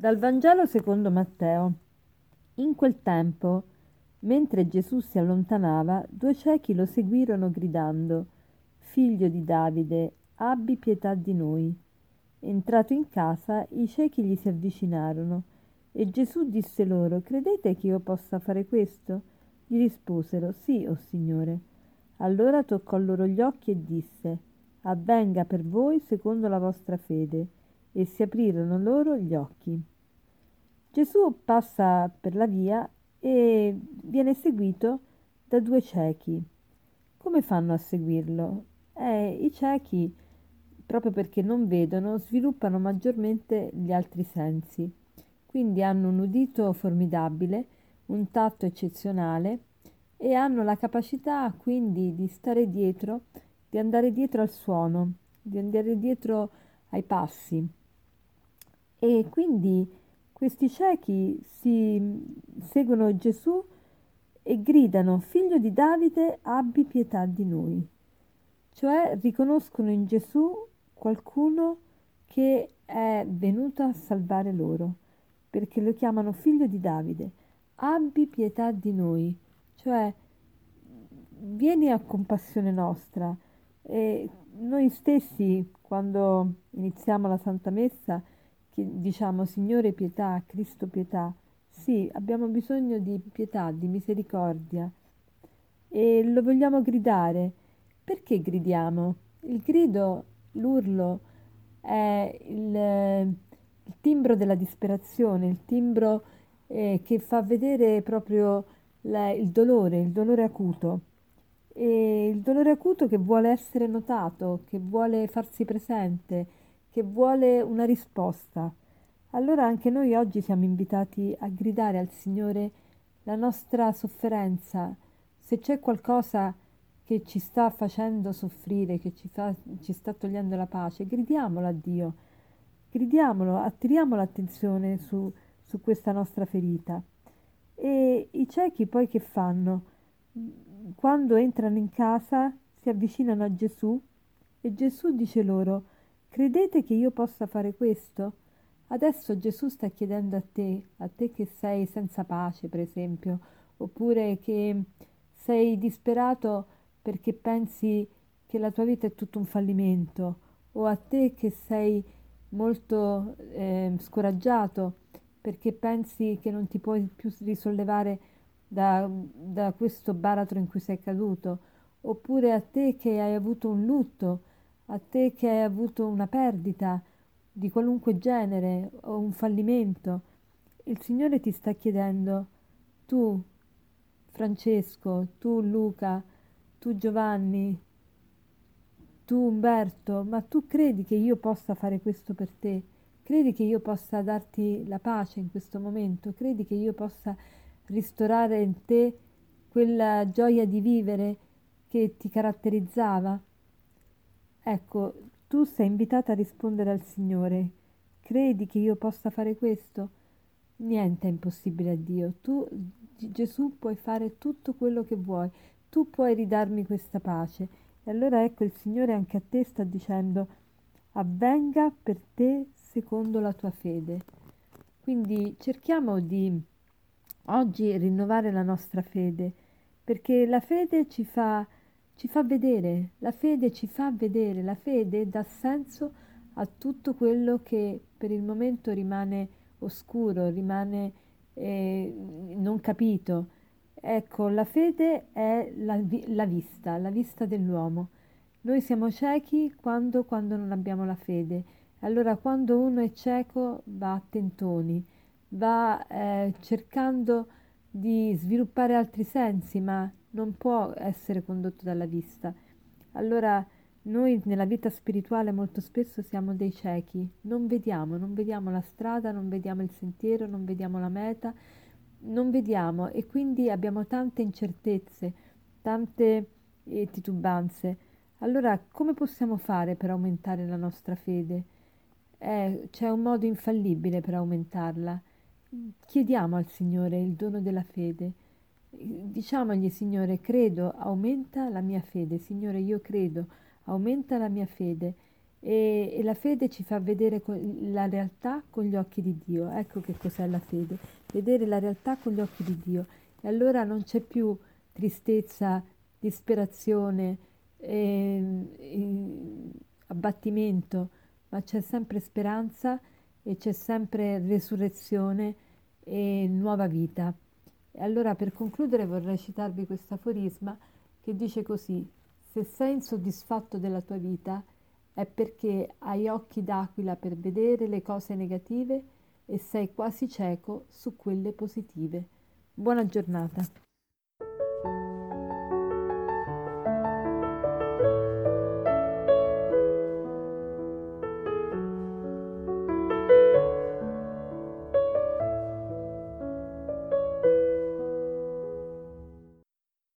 Dal Vangelo secondo Matteo. In quel tempo, mentre Gesù si allontanava, due ciechi lo seguirono gridando, Figlio di Davide, abbi pietà di noi. Entrato in casa, i ciechi gli si avvicinarono, e Gesù disse loro, Credete che io possa fare questo? Gli risposero, Sì, o oh Signore. Allora toccò loro gli occhi e disse, Avvenga per voi secondo la vostra fede e si aprirono loro gli occhi. Gesù passa per la via e viene seguito da due ciechi. Come fanno a seguirlo? Eh, I ciechi, proprio perché non vedono, sviluppano maggiormente gli altri sensi. Quindi hanno un udito formidabile, un tatto eccezionale e hanno la capacità quindi di stare dietro, di andare dietro al suono, di andare dietro ai passi. E quindi questi ciechi si seguono Gesù e gridano, figlio di Davide, abbi pietà di noi. Cioè riconoscono in Gesù qualcuno che è venuto a salvare loro, perché lo chiamano figlio di Davide. Abbi pietà di noi, cioè vieni a compassione nostra. E noi stessi, quando iniziamo la Santa Messa, diciamo Signore pietà, Cristo pietà, sì, abbiamo bisogno di pietà, di misericordia e lo vogliamo gridare. Perché gridiamo? Il grido, l'urlo è il, il timbro della disperazione, il timbro eh, che fa vedere proprio la, il dolore, il dolore acuto. E il dolore acuto che vuole essere notato, che vuole farsi presente, che vuole una risposta. Allora anche noi oggi siamo invitati a gridare al Signore la nostra sofferenza. Se c'è qualcosa che ci sta facendo soffrire, che ci, fa, ci sta togliendo la pace, gridiamolo a Dio, gridiamolo, attiriamo l'attenzione su, su questa nostra ferita. E i ciechi poi che fanno? Quando entrano in casa si avvicinano a Gesù e Gesù dice loro, credete che io possa fare questo? Adesso Gesù sta chiedendo a te, a te che sei senza pace, per esempio, oppure che sei disperato perché pensi che la tua vita è tutto un fallimento, o a te che sei molto eh, scoraggiato perché pensi che non ti puoi più risollevare da, da questo baratro in cui sei caduto, oppure a te che hai avuto un lutto, a te che hai avuto una perdita, di qualunque genere o un fallimento, il Signore ti sta chiedendo, tu Francesco, tu Luca, tu Giovanni, tu Umberto, ma tu credi che io possa fare questo per te? Credi che io possa darti la pace in questo momento? Credi che io possa ristorare in te quella gioia di vivere che ti caratterizzava? Ecco, tu sei invitata a rispondere al Signore. Credi che io possa fare questo? Niente è impossibile a Dio. Tu, Gesù, puoi fare tutto quello che vuoi. Tu puoi ridarmi questa pace. E allora ecco il Signore anche a te sta dicendo avvenga per te secondo la tua fede. Quindi cerchiamo di oggi rinnovare la nostra fede, perché la fede ci fa ci fa vedere, la fede ci fa vedere, la fede dà senso a tutto quello che per il momento rimane oscuro, rimane eh, non capito. Ecco, la fede è la, la, vista, la vista dell'uomo. Noi siamo ciechi quando, quando non abbiamo la fede. Allora quando uno è cieco va a tentoni, va eh, cercando di sviluppare altri sensi, ma non può essere condotto dalla vista. Allora noi nella vita spirituale molto spesso siamo dei ciechi, non vediamo, non vediamo la strada, non vediamo il sentiero, non vediamo la meta, non vediamo e quindi abbiamo tante incertezze, tante eh, titubanze. Allora come possiamo fare per aumentare la nostra fede? Eh, c'è un modo infallibile per aumentarla. Chiediamo al Signore il dono della fede diciamogli Signore credo, aumenta la mia fede, Signore io credo, aumenta la mia fede e, e la fede ci fa vedere la realtà con gli occhi di Dio. Ecco che cos'è la fede, vedere la realtà con gli occhi di Dio. E allora non c'è più tristezza, disperazione, eh, abbattimento, ma c'è sempre speranza e c'è sempre resurrezione e nuova vita. E allora per concludere vorrei citarvi questo aforisma che dice così, se sei insoddisfatto della tua vita è perché hai occhi d'aquila per vedere le cose negative e sei quasi cieco su quelle positive. Buona giornata.